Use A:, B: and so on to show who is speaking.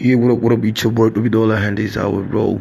A: Yeah, what up, what up, it's your boy, Ruby Dollar, and this is how.